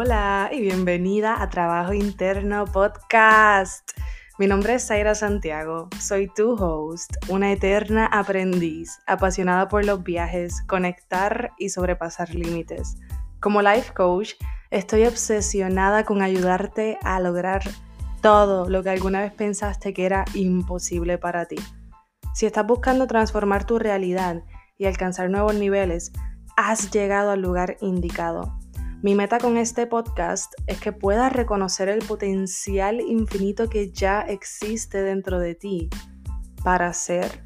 Hola y bienvenida a Trabajo Interno Podcast. Mi nombre es Zaira Santiago, soy tu host, una eterna aprendiz, apasionada por los viajes, conectar y sobrepasar límites. Como life coach, estoy obsesionada con ayudarte a lograr todo lo que alguna vez pensaste que era imposible para ti. Si estás buscando transformar tu realidad y alcanzar nuevos niveles, has llegado al lugar indicado. Mi meta con este podcast es que puedas reconocer el potencial infinito que ya existe dentro de ti para ser,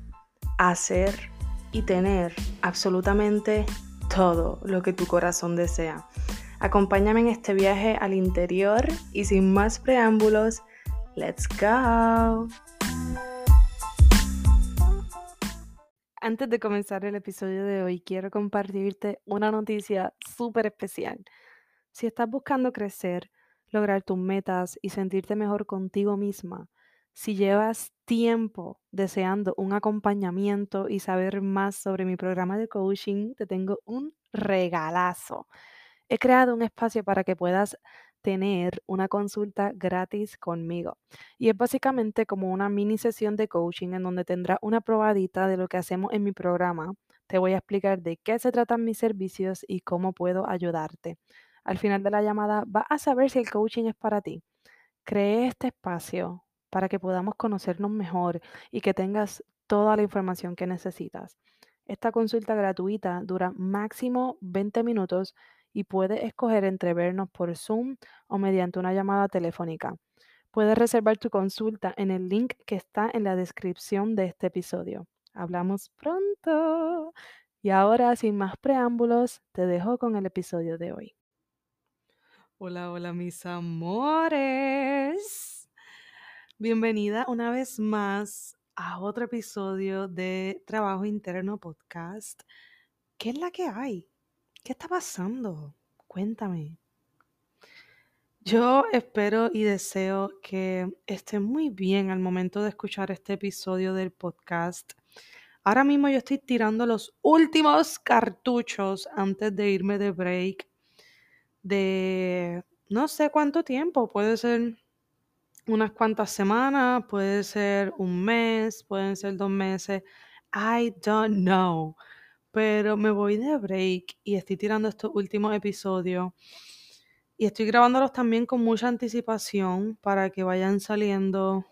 hacer y tener absolutamente todo lo que tu corazón desea. Acompáñame en este viaje al interior y sin más preámbulos, let's go. Antes de comenzar el episodio de hoy, quiero compartirte una noticia súper especial. Si estás buscando crecer, lograr tus metas y sentirte mejor contigo misma, si llevas tiempo deseando un acompañamiento y saber más sobre mi programa de coaching, te tengo un regalazo. He creado un espacio para que puedas tener una consulta gratis conmigo. Y es básicamente como una mini sesión de coaching en donde tendrás una probadita de lo que hacemos en mi programa. Te voy a explicar de qué se tratan mis servicios y cómo puedo ayudarte. Al final de la llamada vas a saber si el coaching es para ti. Cree este espacio para que podamos conocernos mejor y que tengas toda la información que necesitas. Esta consulta gratuita dura máximo 20 minutos y puedes escoger entre vernos por Zoom o mediante una llamada telefónica. Puedes reservar tu consulta en el link que está en la descripción de este episodio. Hablamos pronto. Y ahora, sin más preámbulos, te dejo con el episodio de hoy. Hola, hola mis amores. Bienvenida una vez más a otro episodio de Trabajo Interno Podcast. ¿Qué es la que hay? ¿Qué está pasando? Cuéntame. Yo espero y deseo que esté muy bien al momento de escuchar este episodio del podcast. Ahora mismo yo estoy tirando los últimos cartuchos antes de irme de break de no sé cuánto tiempo, puede ser unas cuantas semanas, puede ser un mes, pueden ser dos meses, I don't know. Pero me voy de break y estoy tirando estos últimos episodios y estoy grabándolos también con mucha anticipación para que vayan saliendo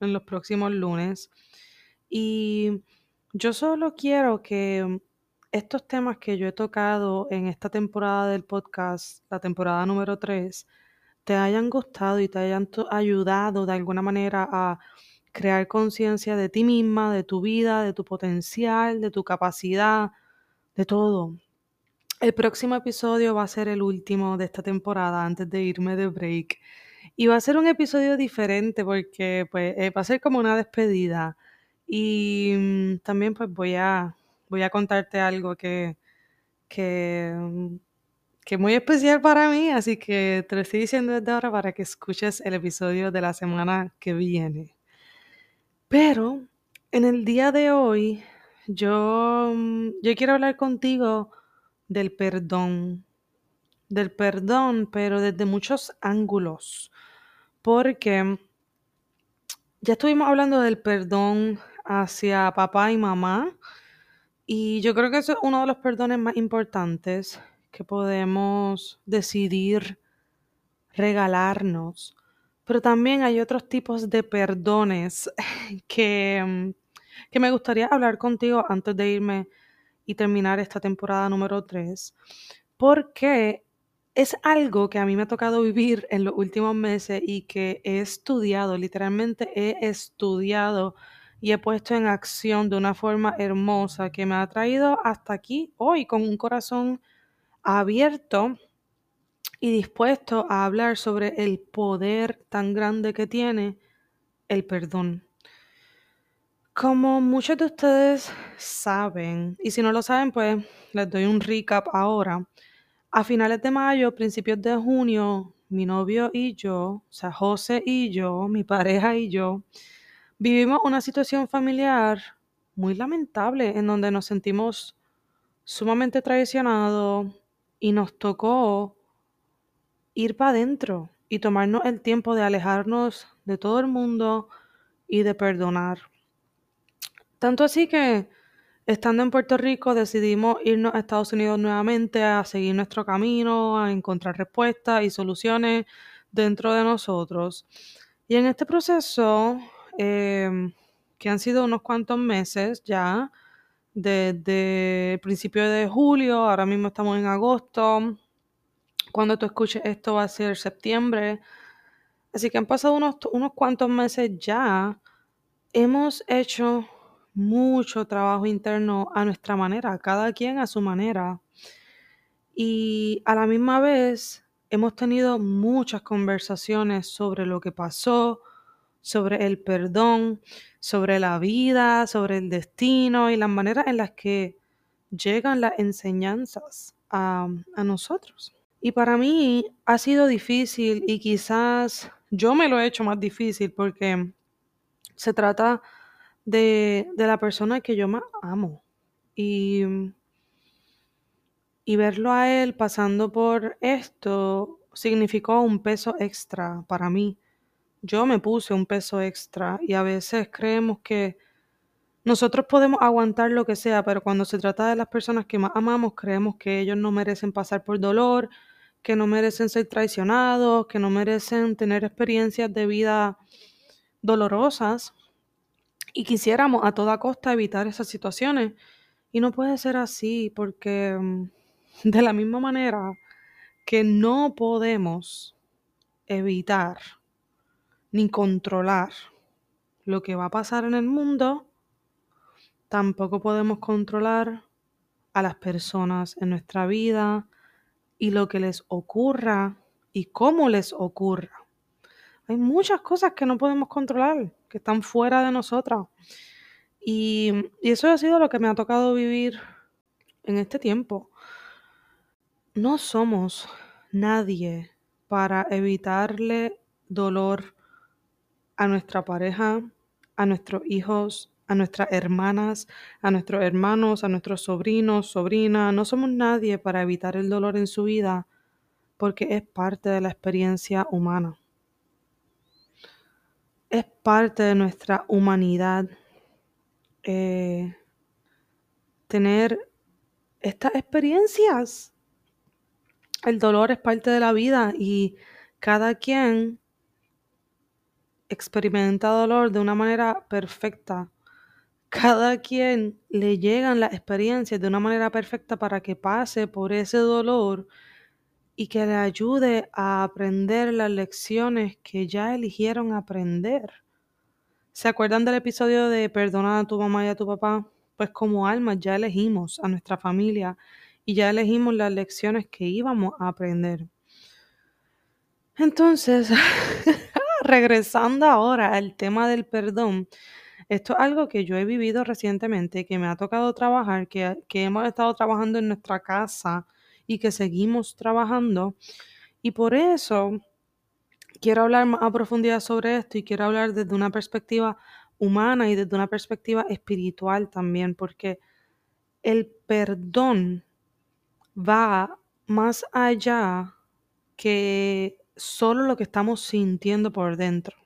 en los próximos lunes. Y yo solo quiero que estos temas que yo he tocado en esta temporada del podcast, la temporada número 3, te hayan gustado y te hayan ayudado de alguna manera a crear conciencia de ti misma, de tu vida, de tu potencial, de tu capacidad, de todo. El próximo episodio va a ser el último de esta temporada antes de irme de break. Y va a ser un episodio diferente porque pues, eh, va a ser como una despedida. Y mm, también pues voy a voy a contarte algo que, que, que es muy especial para mí, así que te lo estoy diciendo desde ahora para que escuches el episodio de la semana que viene. Pero en el día de hoy, yo, yo quiero hablar contigo del perdón, del perdón, pero desde muchos ángulos, porque ya estuvimos hablando del perdón hacia papá y mamá, y yo creo que eso es uno de los perdones más importantes que podemos decidir regalarnos. Pero también hay otros tipos de perdones que, mm, que me gustaría hablar contigo antes de irme y terminar esta temporada número 3, porque es algo que a mí me ha tocado vivir en los últimos meses y que he estudiado, literalmente he estudiado y he puesto en acción de una forma hermosa que me ha traído hasta aquí hoy con un corazón abierto y dispuesto a hablar sobre el poder tan grande que tiene el perdón. Como muchos de ustedes saben, y si no lo saben, pues les doy un recap ahora. A finales de mayo, principios de junio, mi novio y yo, o sea, José y yo, mi pareja y yo, Vivimos una situación familiar muy lamentable en donde nos sentimos sumamente traicionados y nos tocó ir para adentro y tomarnos el tiempo de alejarnos de todo el mundo y de perdonar. Tanto así que, estando en Puerto Rico, decidimos irnos a Estados Unidos nuevamente a seguir nuestro camino, a encontrar respuestas y soluciones dentro de nosotros. Y en este proceso, em, que han sido unos cuantos meses ya, desde el principio de julio, ahora mismo estamos en agosto, cuando tú escuches esto va a ser septiembre, así que han pasado unos, unos cuantos meses ya, hemos hecho mucho trabajo interno a nuestra manera, cada quien a su manera. Y a la misma vez hemos tenido muchas conversaciones sobre lo que pasó, sobre el perdón, sobre la vida, sobre el destino y las maneras en las que llegan las enseñanzas a, a nosotros. Y para mí ha sido difícil y quizás yo me lo he hecho más difícil porque se trata de, de la persona que yo más amo. Y, y verlo a él pasando por esto significó un peso extra para mí. Yo me puse un peso extra y a veces creemos que nosotros podemos aguantar lo que sea, pero cuando se trata de las personas que más amamos, creemos que ellos no merecen pasar por dolor, que no merecen ser traicionados, que no merecen tener experiencias de vida dolorosas y quisiéramos a toda costa evitar esas situaciones. Y no puede ser así porque mm, de la misma manera que no podemos evitar ni controlar lo que va a pasar en el mundo, tampoco podemos controlar a las personas en nuestra vida y lo que les ocurra y cómo les ocurra. Hay muchas cosas que no podemos controlar, que están fuera de nosotras. Y, y eso ha sido lo que me ha tocado vivir en este tiempo. No somos nadie para evitarle dolor a nuestra pareja, a nuestros hijos, a nuestras hermanas, a nuestros hermanos, a nuestros sobrinos, sobrinas. No somos nadie para evitar el dolor en su vida porque es parte de la experiencia humana. Es parte de nuestra humanidad eh, tener estas experiencias. El dolor es parte de la vida y cada quien experimenta dolor de una manera perfecta. Cada quien le llegan las experiencias de una manera perfecta para que pase por ese dolor y que le ayude a aprender las lecciones que ya eligieron aprender. ¿Se acuerdan del episodio de Perdona a tu mamá y a tu papá? Pues como almas ya elegimos a nuestra familia y ya elegimos las lecciones que íbamos a aprender. Entonces, regresando ahora al tema del perdón, esto es algo que yo he vivido recientemente, que me ha tocado trabajar, que, que hemos estado trabajando en nuestra casa y que seguimos trabajando. Y por eso quiero hablar más a profundidad sobre esto y quiero hablar desde una perspectiva humana y desde una perspectiva espiritual también, porque el perdón va más allá que solo lo que estamos sintiendo por dentro.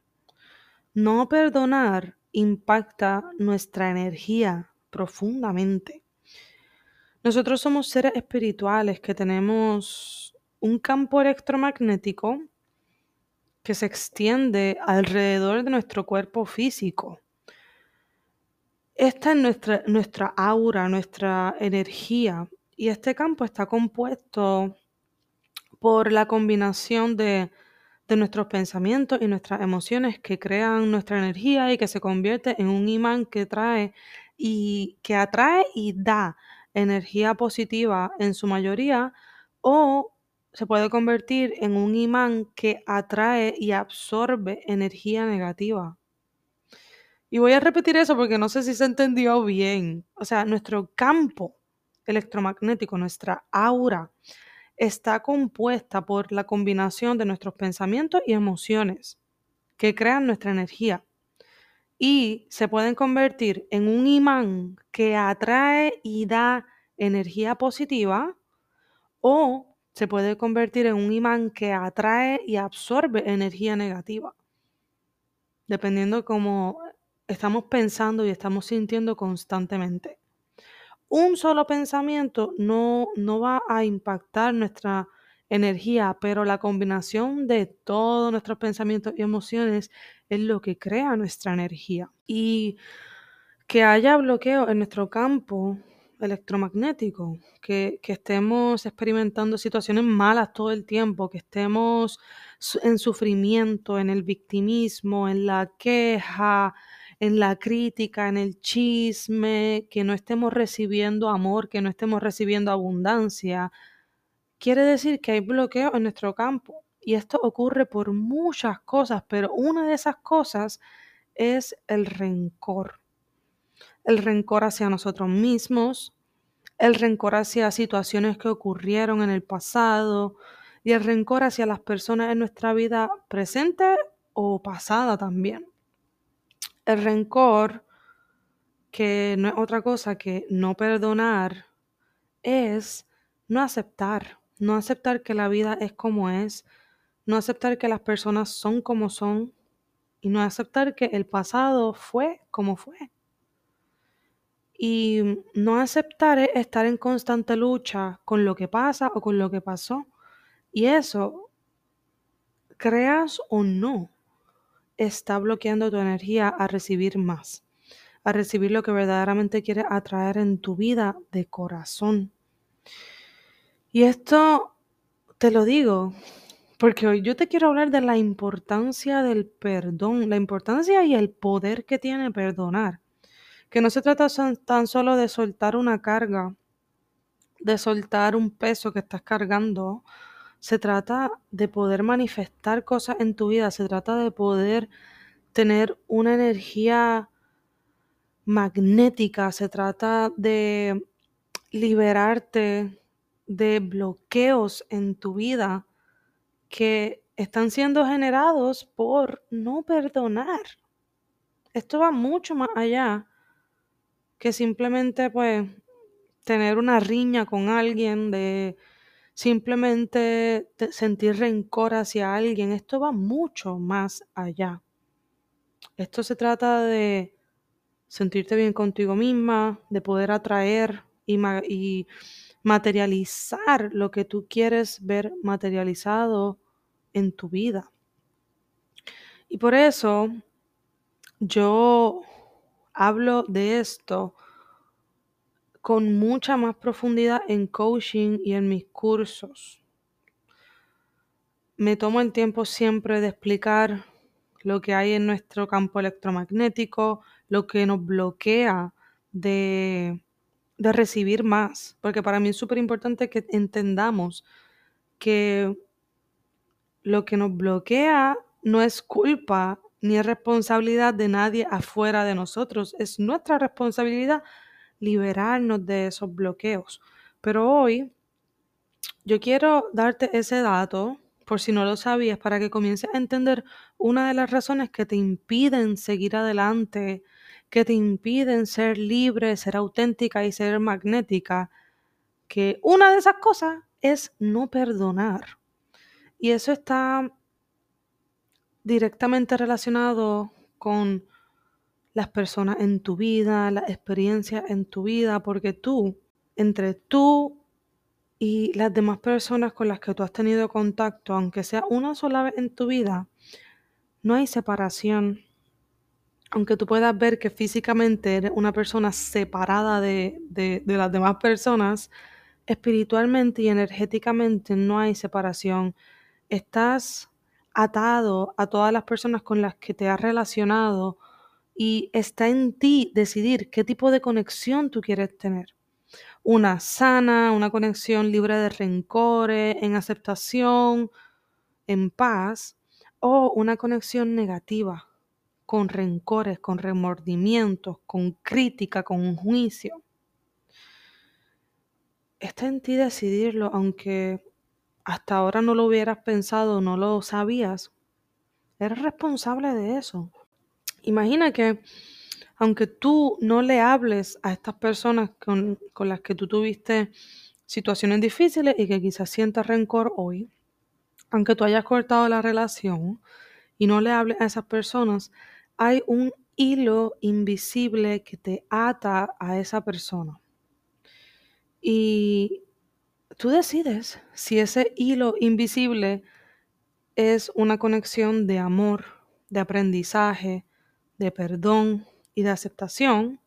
No perdonar impacta nuestra energía profundamente. Nosotros somos seres espirituales que tenemos un campo electromagnético que se extiende alrededor de nuestro cuerpo físico. Esta es nuestra, nuestra aura, nuestra energía. Y este campo está compuesto por la combinación de, de nuestros pensamientos y nuestras emociones que crean nuestra energía y que se convierte en un imán que trae y que atrae y da energía positiva en su mayoría o se puede convertir en un imán que atrae y absorbe energía negativa. Y voy a repetir eso porque no sé si se entendió bien. O sea, nuestro campo electromagnético, nuestra aura, está compuesta por la combinación de nuestros pensamientos y emociones que crean nuestra energía y se pueden convertir en un imán que atrae y da energía positiva o se puede convertir en un imán que atrae y absorbe energía negativa, dependiendo de cómo estamos pensando y estamos sintiendo constantemente. Un solo pensamiento no, no va a impactar nuestra energía, pero la combinación de todos nuestros pensamientos y emociones es lo que crea nuestra energía. Y que haya bloqueo en nuestro campo electromagnético, que, que, estemos experimentando situaciones malas todo el tiempo, que estemos en sufrimiento, en el victimismo, en la queja, en la crítica, en el chisme, que no estemos recibiendo amor, que no estemos recibiendo abundancia, quiere decir que hay bloqueo en nuestro campo. Y esto ocurre por muchas cosas, pero una de esas cosas es el rencor. El rencor hacia nosotros mismos, el rencor hacia situaciones que ocurrieron en el pasado y el rencor hacia las personas en nuestra vida presente o pasada también. El rencor, que no es otra cosa que no perdonar, es no aceptar, no aceptar que la vida es como es, no aceptar que las personas son como son y no aceptar que el pasado fue como fue. Y no aceptar es estar en constante lucha con lo que pasa o con lo que pasó. Y eso, creas o no, está bloqueando tu energía a recibir más, a recibir lo que verdaderamente quieres atraer en tu vida de corazón. Y esto te lo digo porque hoy yo te quiero hablar de la importancia del perdón, la importancia y el poder que tiene perdonar. Que no se trata tan solo de soltar una carga, de soltar un peso que estás cargando, se trata de poder manifestar cosas en tu vida, se trata de poder tener una energía magnética, se trata de liberarte de bloqueos en tu vida que están siendo generados por no perdonar. Esto va mucho más allá que simplemente pues tener una riña con alguien de simplemente sentir rencor hacia alguien, esto va mucho más allá. Esto se trata de sentirte bien contigo misma, de poder atraer y, y materializar lo que tú quieres ver materializado en tu vida. Y por eso yo hablo de esto con mucha más profundidad en coaching y en mis cursos. Me tomo el tiempo siempre de explicar lo que hay en nuestro campo electromagnético, lo que nos bloquea de, de recibir más, porque para mí es súper importante que entendamos que lo que nos bloquea no es culpa ni es responsabilidad de nadie afuera de nosotros, es nuestra responsabilidad liberarnos de esos bloqueos. Pero hoy yo quiero darte ese dato, por si no lo sabías, para que comiences a entender una de las razones que te impiden seguir adelante, que te impiden ser libre, ser auténtica y ser magnética, que una de esas cosas es no perdonar. Y eso está directamente relacionado con las personas en tu vida, las experiencias en tu vida, porque tú, entre tú y las demás personas con las que tú has tenido contacto, aunque sea una sola vez en tu vida, no hay separación. Aunque tú puedas ver que físicamente eres una persona separada de, de, de las demás personas, espiritualmente y energéticamente no hay separación. Estás atado a todas las personas con las que te has relacionado y está en ti decidir qué tipo de conexión tú quieres tener. Una sana, una conexión libre de rencores, en aceptación, en paz, o una conexión negativa, con rencores, con remordimientos, con crítica, con juicio. Está en ti decidirlo, aunque hasta ahora no lo hubieras pensado, no lo sabías. Eres responsable de eso. Imagina que aunque tú no le hables a estas personas con, las que tú tuviste situaciones difíciles y que quizás sientas rencor hoy, aunque tú hayas cortado la relación y no le hables a esas personas, hay un hilo invisible que te ata a esa persona. Y tú decides si ese hilo invisible es una conexión de amor, de aprendizaje, de perdón y de aceptación,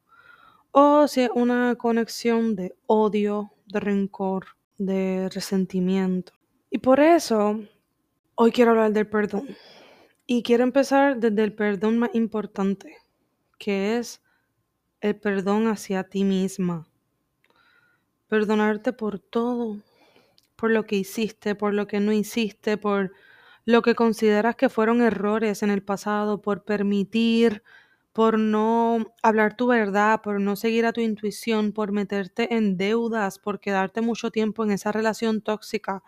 o si es una conexión de odio, de rencor, de resentimiento. Y por eso hoy quiero hablar del perdón. Y quiero empezar desde el perdón más importante, que es el perdón hacia ti misma. Perdonarte por todo, por lo que hiciste, por lo que no hiciste, por lo que consideras que fueron errores en el pasado, por permitir, por no hablar tu verdad, por no seguir a tu intuición, por meterte en deudas, por quedarte mucho tiempo en esa relación tóxica,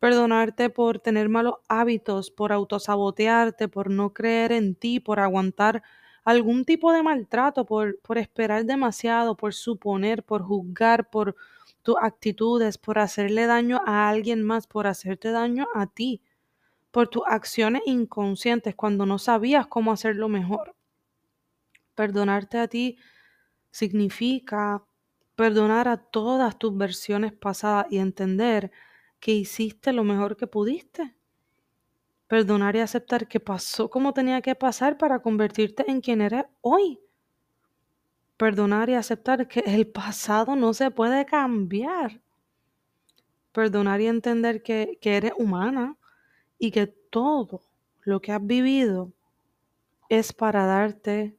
perdonarte por tener malos hábitos, por autosabotearte, por no creer en ti, por aguantar algún tipo de maltrato, por, por esperar demasiado, por suponer, por juzgar, por tus actitudes, por hacerle daño a alguien más, por hacerte daño a ti, por tus acciones inconscientes cuando no sabías cómo hacerlo mejor. Perdonarte a ti significa perdonar a todas tus versiones pasadas y entender que hiciste lo mejor que pudiste. Perdonar y aceptar que pasó como tenía que pasar para convertirte en quien eres hoy. Perdonar y aceptar que el pasado no se puede cambiar. Perdonar y entender que, que eres humana y que todo lo que has vivido es para darte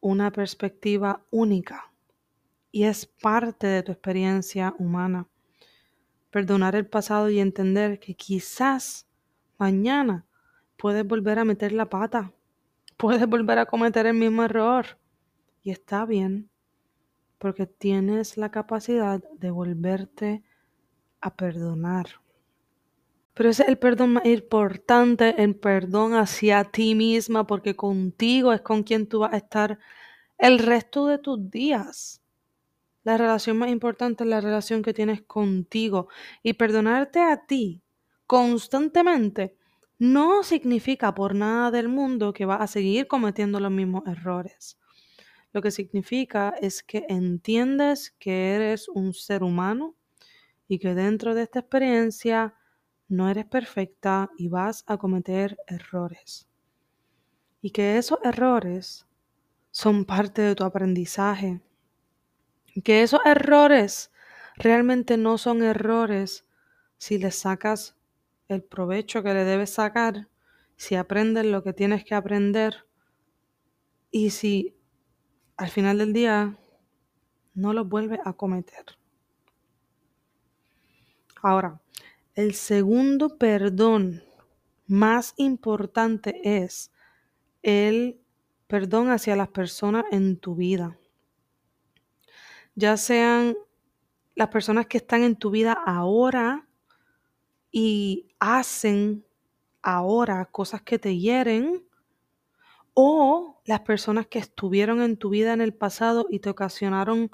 una perspectiva única y es parte de tu experiencia humana. Perdonar el pasado y entender que quizás mañana puedes volver a meter la pata, puedes volver a cometer el mismo error y está bien porque tienes la capacidad de volverte a perdonar. Pero ese es el perdón más importante, el perdón hacia ti misma, porque contigo es con quien tú vas a estar el resto de tus días. La relación más importante es la relación que tienes contigo. Y perdonarte a ti constantemente no significa por nada del mundo que vas a seguir cometiendo los mismos errores. Lo que significa es que entiendes que eres un ser humano y que dentro de esta experiencia no eres perfecta y vas a cometer errores. Y que esos errores son parte de tu aprendizaje. Y que esos errores realmente no son errores si le sacas el provecho que le debes sacar, si aprendes lo que tienes que aprender y si al final del día no lo vuelves a cometer. Ahora, el segundo perdón más importante es el perdón hacia las personas en tu vida. Ya sean las personas que están en tu vida ahora y hacen ahora cosas que te hieren, o las personas que estuvieron en tu vida en el pasado y te ocasionaron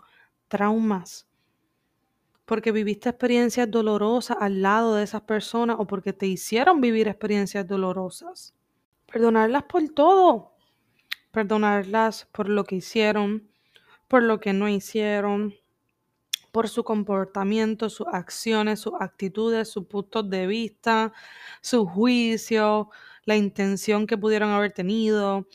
traumas porque viviste experiencias dolorosas al lado de esas personas o porque te hicieron vivir experiencias dolorosas. Perdonarlas por todo. Perdonarlas por lo que hicieron, por lo que no hicieron, por su comportamiento, sus acciones, sus actitudes, sus puntos de vista, su juicio, la intención que pudieron haber tenido,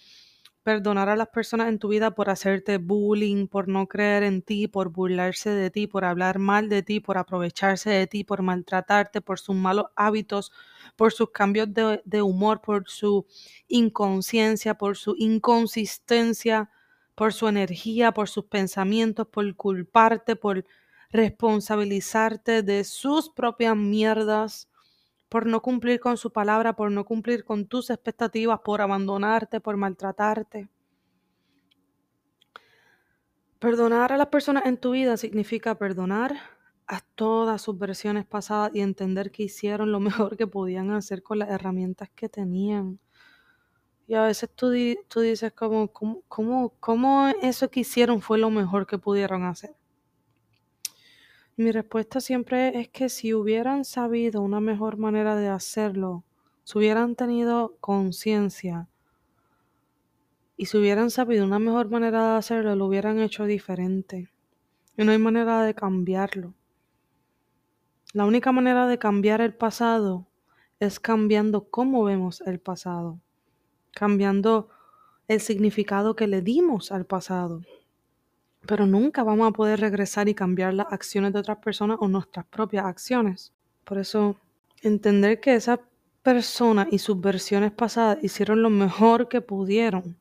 perdonar a las personas en tu vida por hacerte bullying, por no creer en ti, por burlarse de ti, por hablar mal de ti, por aprovecharse de ti, por maltratarte, por sus malos hábitos, por sus cambios de, humor, por su inconsciencia, por su inconsistencia, por su energía, por sus pensamientos, por culparte, por responsabilizarte de sus propias mierdas por no cumplir con su palabra, por no cumplir con tus expectativas, por abandonarte, por maltratarte. Perdonar a las personas en tu vida significa perdonar a todas sus versiones pasadas y entender que hicieron lo mejor que podían hacer con las herramientas que tenían. Y a veces tú, tú dices como, ¿cómo, cómo eso que hicieron fue lo mejor que pudieron hacer? Mi respuesta siempre es que si hubieran sabido una mejor manera de hacerlo, si hubieran tenido conciencia y si hubieran sabido una mejor manera de hacerlo, lo hubieran hecho diferente. Y no hay manera de cambiarlo. La única manera de cambiar el pasado es cambiando cómo vemos el pasado, cambiando el significado que le dimos al pasado pero nunca vamos a poder regresar y cambiar las acciones de otras personas o nuestras propias acciones. Por eso, entender que esa persona y sus versiones pasadas hicieron lo mejor que pudieron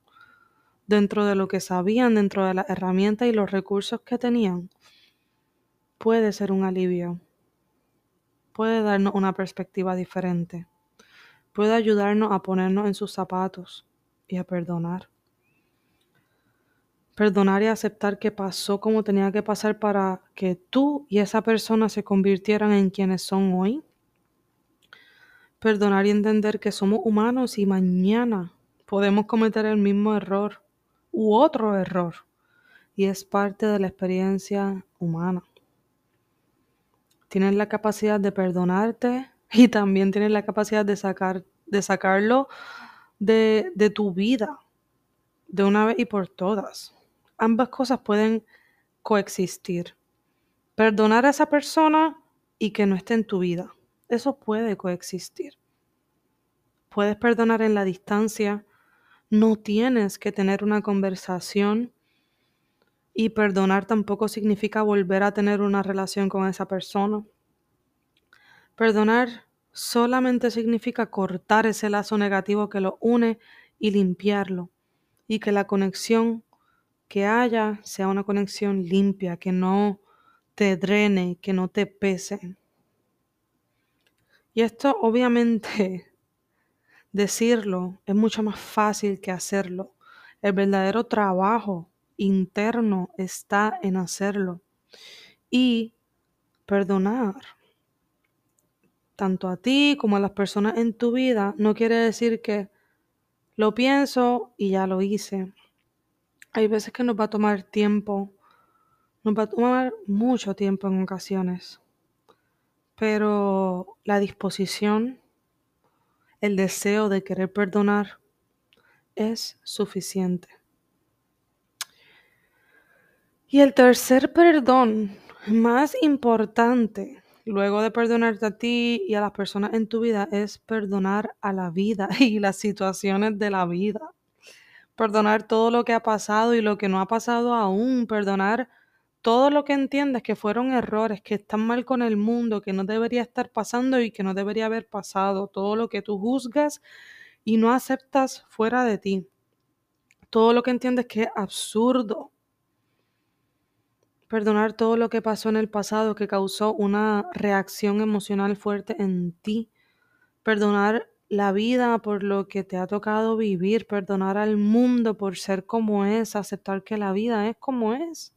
dentro de lo que sabían, dentro de las herramientas y los recursos que tenían, puede ser un alivio. Puede darnos una perspectiva diferente. Puede ayudarnos a ponernos en sus zapatos y a perdonar perdonar y aceptar que pasó como tenía que pasar para que tú y esa persona se convirtieran en quienes son hoy. Perdonar y entender que somos humanos y mañana podemos cometer el mismo error u otro error. Y es parte de la experiencia humana. Tienes la capacidad de perdonarte y también tienes la capacidad de, sacar, de sacarlo de, de tu vida de una vez y por todas ambas cosas pueden coexistir. Perdonar a esa persona y que no esté en tu vida. Eso puede coexistir. Puedes perdonar en la distancia. No tienes que tener una conversación. Y perdonar tampoco significa volver a tener una relación con esa persona. Perdonar solamente significa cortar ese lazo negativo que lo une y limpiarlo. Y que la conexión que haya sea una conexión limpia, que no te drene, que no te pese. Y esto obviamente decirlo es mucho más fácil que hacerlo. El verdadero trabajo interno está en hacerlo. Y perdonar tanto a ti como a las personas en tu vida no quiere decir que lo pienso y ya lo hice hay veces que nos va a tomar tiempo, nos va a tomar mucho tiempo en ocasiones, pero la disposición, el deseo de querer perdonar es suficiente. Y el tercer perdón más importante, luego de perdonarte a ti y a las personas en tu vida, es perdonar a la vida y las situaciones de la vida perdonar todo lo que ha pasado y lo que no ha pasado aún, perdonar todo lo que entiendes que fueron errores, que están mal con el mundo, que no debería estar pasando y que no debería haber pasado, todo lo que tú juzgas y no aceptas fuera de ti, todo lo que entiendes que es absurdo, perdonar todo lo que pasó en el pasado que causó una reacción emocional fuerte en ti, perdonar la vida por lo que te ha tocado vivir, perdonar al mundo por ser como es, aceptar que la vida es como es.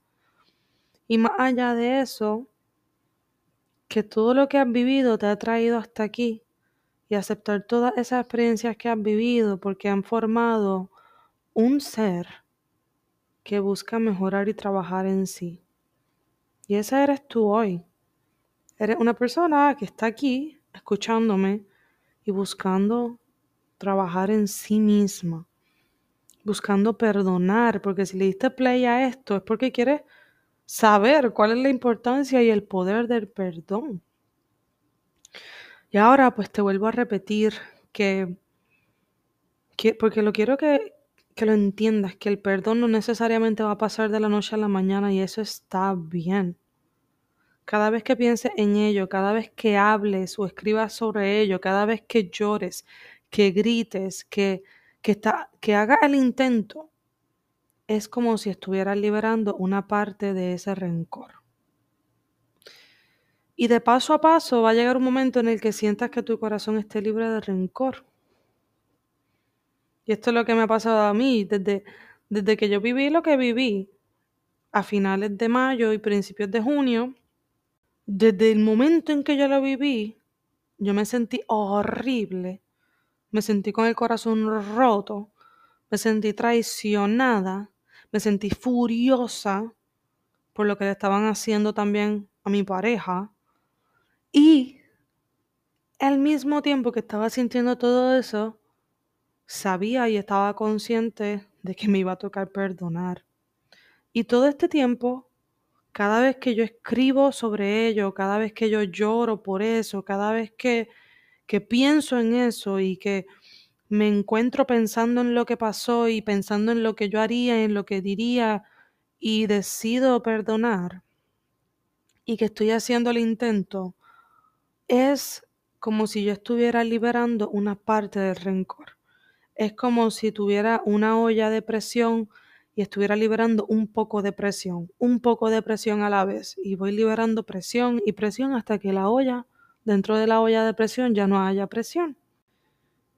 Y más allá de eso, que todo lo que has vivido te ha traído hasta aquí y aceptar todas esas experiencias que has vivido porque han formado un ser que busca mejorar y trabajar en sí. Y ese eres tú hoy. Eres una persona que está aquí escuchándome y buscando trabajar en sí misma, buscando perdonar, porque si le diste play a esto es porque quieres saber cuál es la importancia y el poder del perdón. Y ahora pues te vuelvo a repetir que, que porque lo quiero que, que lo entiendas, que el perdón no necesariamente va a pasar de la noche a la mañana y eso está bien. Cada vez que pienses en ello, cada vez que hables o escribas sobre ello, cada vez que llores, que grites, que, que, que hagas el intento, es como si estuvieras liberando una parte de ese rencor. Y de paso a paso va a llegar un momento en el que sientas que tu corazón esté libre de rencor. Y esto es lo que me ha pasado a mí desde, desde que yo viví lo que viví a finales de mayo y principios de junio desde el momento en que yo lo viví, yo me sentí horrible. Me sentí con el corazón roto. Me sentí traicionada. Me sentí furiosa por lo que le estaban haciendo también a mi pareja y al mismo tiempo que estaba sintiendo todo eso, sabía y estaba consciente de que me iba a tocar perdonar. Y todo este tiempo, cada vez que yo escribo sobre ello, cada vez que yo lloro por eso, cada vez que, que pienso en eso y que me encuentro pensando en lo que pasó y pensando en lo que yo haría, en lo que diría y decido perdonar y que estoy haciendo el intento, es como si yo estuviera liberando una parte del rencor. Es como si tuviera una olla de presión y estuviera liberando un poco de presión, un poco de presión a la vez. Y voy liberando presión y presión hasta que la olla, dentro de la olla de presión, ya no haya presión.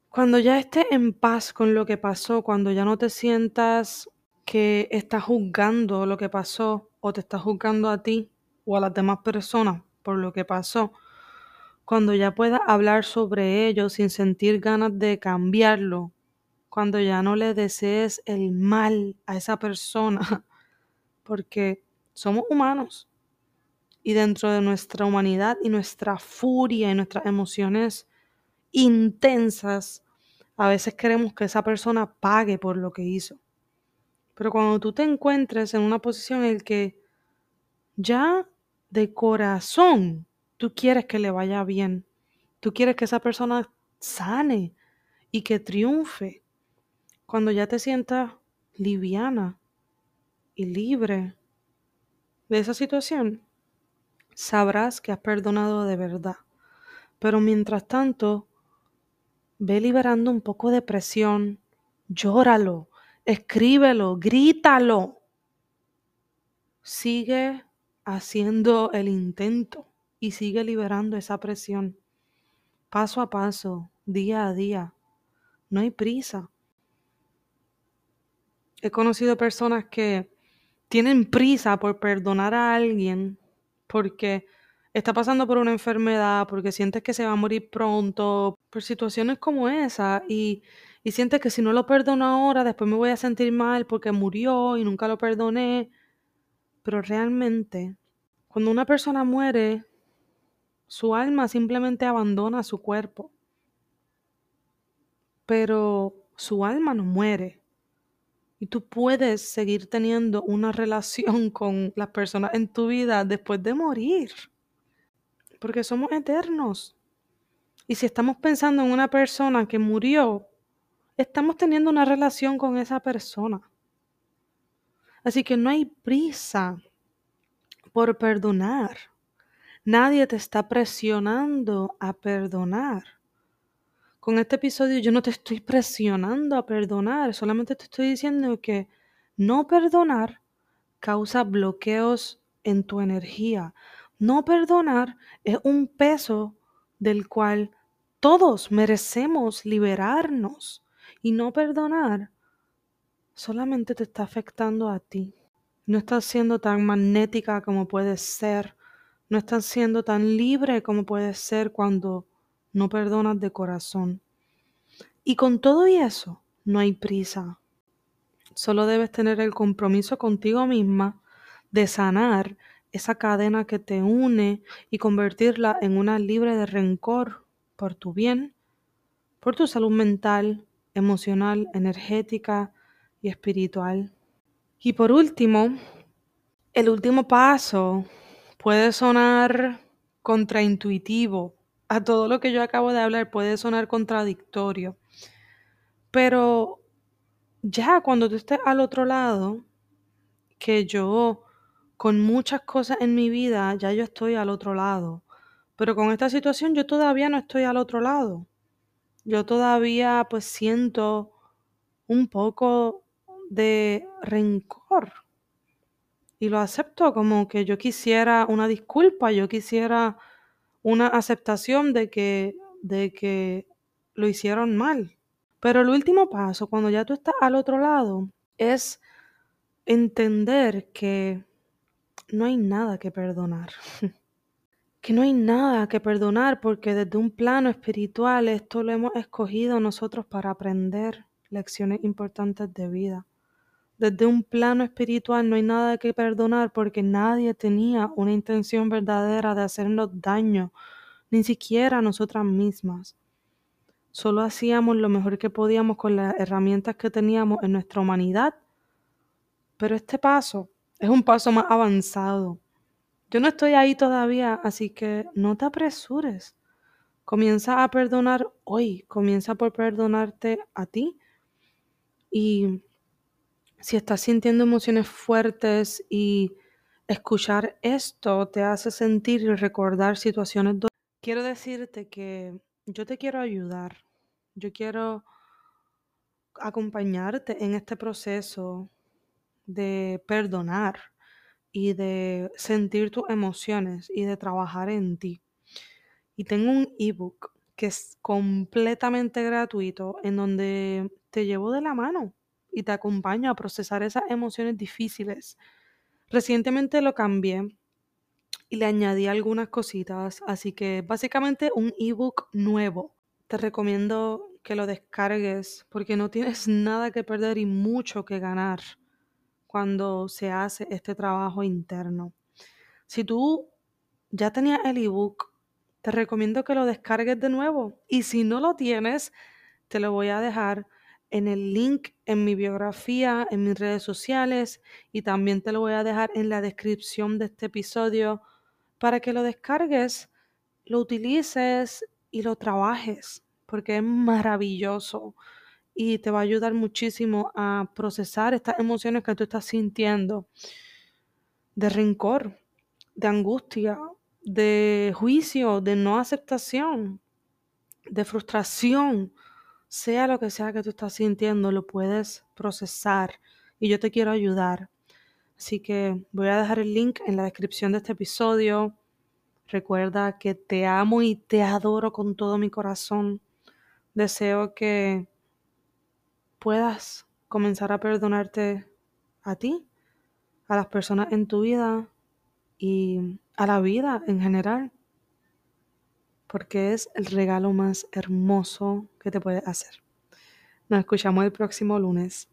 Cuando ya estés en paz con lo que pasó, cuando ya no te sientas que estás juzgando lo que pasó o te estás juzgando a ti o a las demás personas por lo que pasó, cuando ya puedas hablar sobre ello sin sentir ganas de cambiarlo, cuando ya no le desees el mal a esa persona, porque somos humanos y dentro de nuestra humanidad y nuestra furia y nuestras emociones intensas, a veces queremos que esa persona pague por lo que hizo. Pero cuando tú te encuentres en una posición en la que ya de corazón tú quieres que le vaya bien, tú quieres que esa persona sane y que triunfe, cuando ya te sientas liviana y libre de esa situación, sabrás que has perdonado de verdad. Pero mientras tanto, ve liberando un poco de presión, llóralo, escríbelo, grítalo. Sigue haciendo el intento y sigue liberando esa presión. Paso a paso, día a día. No hay prisa. He conocido personas que tienen prisa por perdonar a alguien porque está pasando por una enfermedad, porque sientes que se va a morir pronto, por situaciones como esa, y, y sientes que si no lo perdono ahora, después me voy a sentir mal porque murió y nunca lo perdoné. Pero realmente, cuando una persona muere, su alma simplemente abandona su cuerpo. Pero su alma no muere. Y tú puedes seguir teniendo una relación con las personas en tu vida después de morir porque somos eternos. Y si estamos pensando en una persona que murió, estamos teniendo una relación con esa persona. Así que no hay prisa por perdonar. Nadie te está presionando a perdonar. Con este episodio yo no te estoy presionando a perdonar, solamente te estoy diciendo que no perdonar causa bloqueos en tu energía, no perdonar es un peso del cual todos merecemos liberarnos. Y no perdonar solamente te está afectando a ti. No estás siendo tan magnética como puedes ser. No estás siendo tan libre como puedes ser cuando no perdonas de corazón. Y con todo y eso, no hay prisa. Solo debes tener el compromiso contigo misma de sanar esa cadena que te une y convertirla en una libre de rencor por tu bien, por tu salud mental, emocional, energética y espiritual. Y por último, el último paso puede sonar contraintuitivo. A todo lo que yo acabo de hablar puede sonar contradictorio. Pero ya cuando tú estés al otro lado, que yo con muchas cosas en mi vida ya yo estoy al otro lado. Pero con esta situación yo todavía no estoy al otro lado. Yo todavía pues siento un poco de rencor. Y lo acepto como que yo quisiera una disculpa, yo quisiera una aceptación de que, de que lo hicieron mal. Pero el último paso, cuando ya tú estás al otro lado, es entender que no hay nada que perdonar. que no hay nada que perdonar porque desde un plano espiritual esto lo hemos escogido nosotros para aprender lecciones importantes de vida. Desde un plano espiritual no hay nada que perdonar porque nadie tenía una intención verdadera de hacernos daño, ni siquiera nosotras mismas. Solo hacíamos lo mejor que podíamos con las herramientas que teníamos en nuestra humanidad. Pero este paso es un paso más avanzado. Yo no estoy ahí todavía, así que no te apresures. Comienza a perdonar hoy, comienza por perdonarte a ti. Y si estás sintiendo emociones fuertes y escuchar esto te hace sentir y recordar situaciones, quiero decirte que yo te quiero ayudar. Yo quiero acompañarte en este proceso de perdonar y de sentir tus emociones y de trabajar en ti. Y tengo un ebook que es completamente gratuito en donde te llevo de la mano y te acompaño a procesar esas emociones difíciles. Recientemente lo cambié y le añadí algunas cositas, así que básicamente un ebook nuevo. Te recomiendo que lo descargues porque no tienes nada que perder y mucho que ganar cuando se hace este trabajo interno. Si tú ya tenías el ebook, te recomiendo que lo descargues de nuevo y si no lo tienes, te lo voy a dejar en el link en mi biografía, en mis redes sociales y también te lo voy a dejar en la descripción de este episodio para que lo descargues, lo utilices y lo trabajes, porque es maravilloso y te va a ayudar muchísimo a procesar estas emociones que tú estás sintiendo de rencor, de angustia, de juicio, de no aceptación, de frustración, sea lo que sea que tú estás sintiendo, lo puedes procesar y yo te quiero ayudar. Así que voy a dejar el link en la descripción de este episodio. Recuerda que te amo y te adoro con todo mi corazón. Deseo que puedas comenzar a perdonarte a ti, a las personas en tu vida y a la vida en general. Porque es el regalo más hermoso que te puedes hacer. Nos escuchamos el próximo lunes.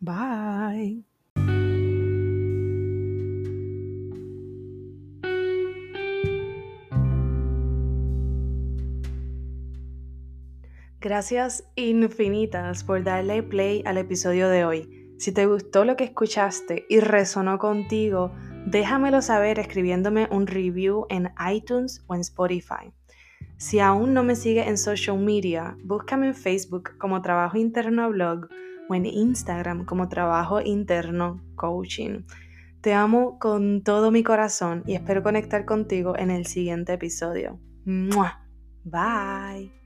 Bye. Gracias infinitas por darle play al episodio de hoy. Si te gustó lo que escuchaste y resonó contigo, déjamelo saber escribiéndome un review en iTunes o en Spotify. Si aún no me sigues en social media, búscame en Facebook como Trabajo Interno Blog o en Instagram como Trabajo Interno Coaching. Te amo con todo mi corazón y espero conectar contigo en el siguiente episodio. Bye.